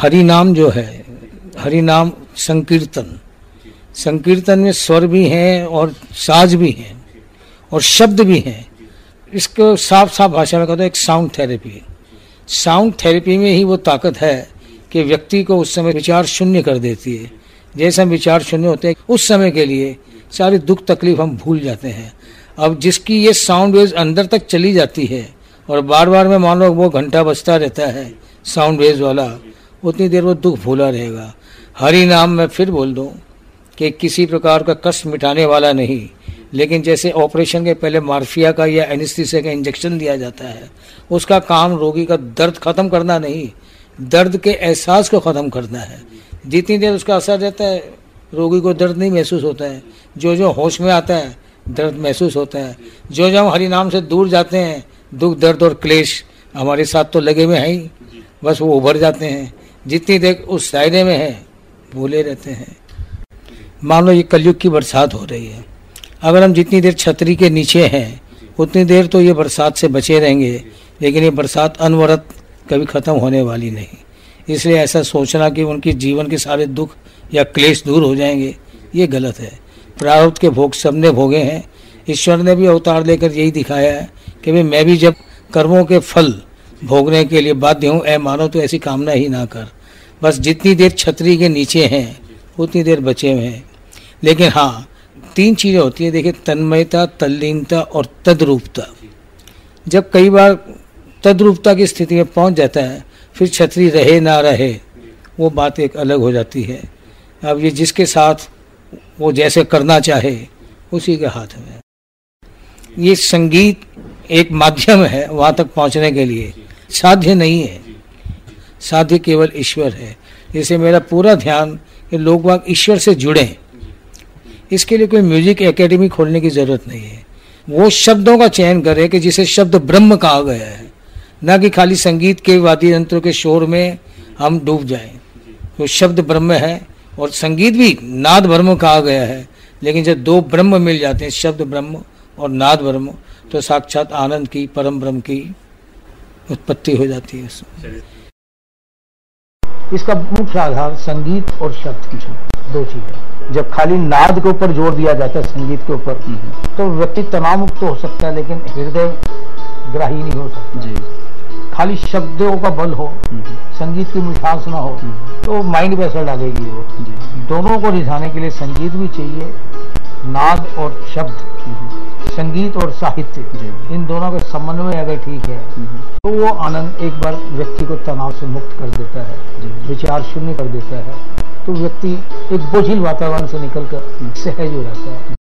हरि नाम जो है हरि नाम संकीर्तन। संकीर्तन में स्वर भी हैं और साज भी हैं और शब्द भी हैं। इसको साफ़ साफ़ भाषा में कहते हैं एक साउंड थेरेपी साउंड थेरेपी में ही वो ताकत है कि व्यक्ति को उस समय विचार शून्य कर देती है। जैसे हम विचार शून्य होते हैं, उस समय के लिए सारी दुख तकलीफ़ हम भूल जाते हैं। अब जिसकी ये साउंड वेव अंदर तक चली जाती है और बार बार में मान लो वो घंटा बजता रहता है साउंड वेव वाला उतनी देर वो दुख भूला रहेगा। हरि नाम मैं फिर बोल दूँ कि किसी प्रकार का कष्ट मिटाने वाला नहीं, लेकिन जैसे ऑपरेशन के पहले मार्फिया का या एनिस्थीसिया का इंजेक्शन दिया जाता है, उसका काम रोगी का दर्द खत्म करना नहीं, दर्द के एहसास को ख़त्म करना है। जितनी देर उसका असर रहता है, रोगी को दर्द नहीं महसूस होता है। जो जो होश में आता है, दर्द महसूस होता है। जो जो हम हरि नाम से दूर जाते हैं, दुख, दर्द और क्लेश हमारे साथ तो लगे हुए हैं ही। बस वो उभर जाते हैं। जितनी देर उस दायरे में है भूले रहते हैं। मान लो ये कलयुग की बरसात हो रही है। अगर हम जितनी देर छतरी के नीचे हैं, उतनी देर तो ये बरसात से बचे रहेंगे, लेकिन ये बरसात अनवरत कभी ख़त्म होने वाली नहीं। इसलिए ऐसा सोचना कि उनके जीवन के सारे दुख या क्लेश दूर हो जाएँगे, ये गलत है। प्रारब्ध के भोग सबने भोगे हैं। ईश्वर ने भी अवतार लेकर यही दिखाया है कि भाई मैं भी जब कर्मों के फल भोगने के लिए बाध्य हूँ, ऐ मानो तो ऐसी कामना ही ना कर। बस जितनी देर छतरी के नीचे हैं, उतनी देर बचे हुए हैं। लेकिन हाँ तीन चीज़ें होती है, देखिए, तन्मयता, तल्लीनता और तद्रूपता। जब कई बार तद्रूपता की स्थिति में पहुँच जाता है, फिर छतरी रहे ना रहे, वो बात एक अलग हो जाती है। अब ये जिसके साथ वो जैसे करना चाहे, उसी के हाथ में ये संगीत एक माध्यम है वहाँ तक पहुँचने के लिए। साध्य नहीं है। साध्य केवल ईश्वर है। जैसे मेरा पूरा ध्यान कि लोग बाग ईश्वर से जुड़े इसके लिए कोई म्यूज़िक एकेडमी खोलने की ज़रूरत नहीं है। वो शब्दों का चयन करे कि जिसे शब्द ब्रह्म कहा गया है। ना कि खाली संगीत के वाद्य यंत्रों के शोर में हम डूब जाएँ। तो शब्द ब्रह्म है और संगीत भी नाद ब्रह्म कहा गया है। लेकिन जब दो ब्रह्म मिल जाते हैं, शब्द ब्रह्म और नाद ब्रह्म तो साक्षात आनंद की, परम ब्रह्म की उत्पत्ति हो जाती है इसका मुख्य आधार संगीत और शब्द की दो चीज़ें। जब खाली नाद के ऊपर ज़ोर दिया जाता है संगीत के ऊपर हम्म। तो व्यक्ति तनाव मुक्त तो हो सकता है लेकिन हृदय ग्राही नहीं हो सकता। जी। खाली शब्दों का बल हो हम्म। संगीत की मिठास ना हो हम्म। तो माइंड पे असर डालेगी वो। दोनों को रिझाने के लिए संगीत भी चाहिए नाद और शब्द। संगीत और साहित्य इन दोनों के समन्वय अगर ठीक है तो वो आनंद एक बार व्यक्ति को तनाव से मुक्त कर देता है विचार शून्य कर देता है तो व्यक्ति एक बोझिल वातावरण से निकलकर सहज हो जाता है।